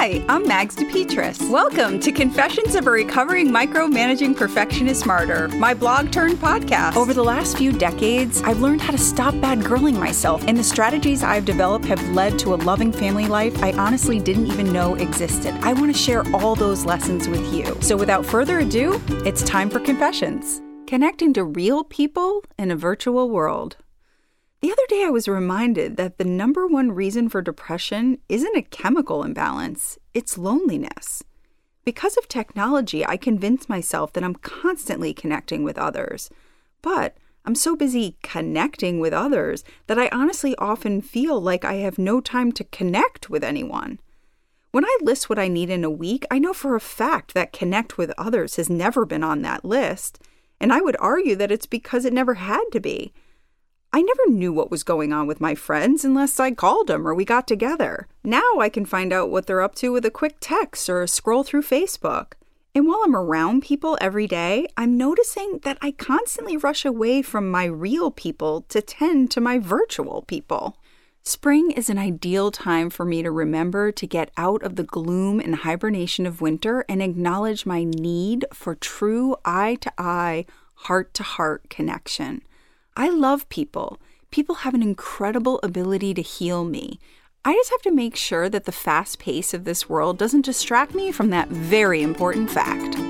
Hi, I'm Mags DePetris. Welcome to Confessions of a Recovering Micromanaging Perfectionist Martyr, my blog turned podcast. Over the last few decades, I've learned how to stop bad girling myself, and the strategies I've developed have led to a loving family life I honestly didn't even know existed. I want to share all those lessons with you. So without further ado, it's time for Confessions connecting to real people in a virtual world. The other day, I was reminded that the number one reason for depression isn't a chemical imbalance, it's loneliness. Because of technology, I convince myself that I'm constantly connecting with others. But I'm so busy connecting with others that I honestly often feel like I have no time to connect with anyone. When I list what I need in a week, I know for a fact that connect with others has never been on that list. And I would argue that it's because it never had to be. I never knew what was going on with my friends unless I called them or we got together. Now I can find out what they're up to with a quick text or a scroll through Facebook. And while I'm around people every day, I'm noticing that I constantly rush away from my real people to tend to my virtual people. Spring is an ideal time for me to remember to get out of the gloom and hibernation of winter and acknowledge my need for true eye to eye, heart to heart connection. I love people. People have an incredible ability to heal me. I just have to make sure that the fast pace of this world doesn't distract me from that very important fact.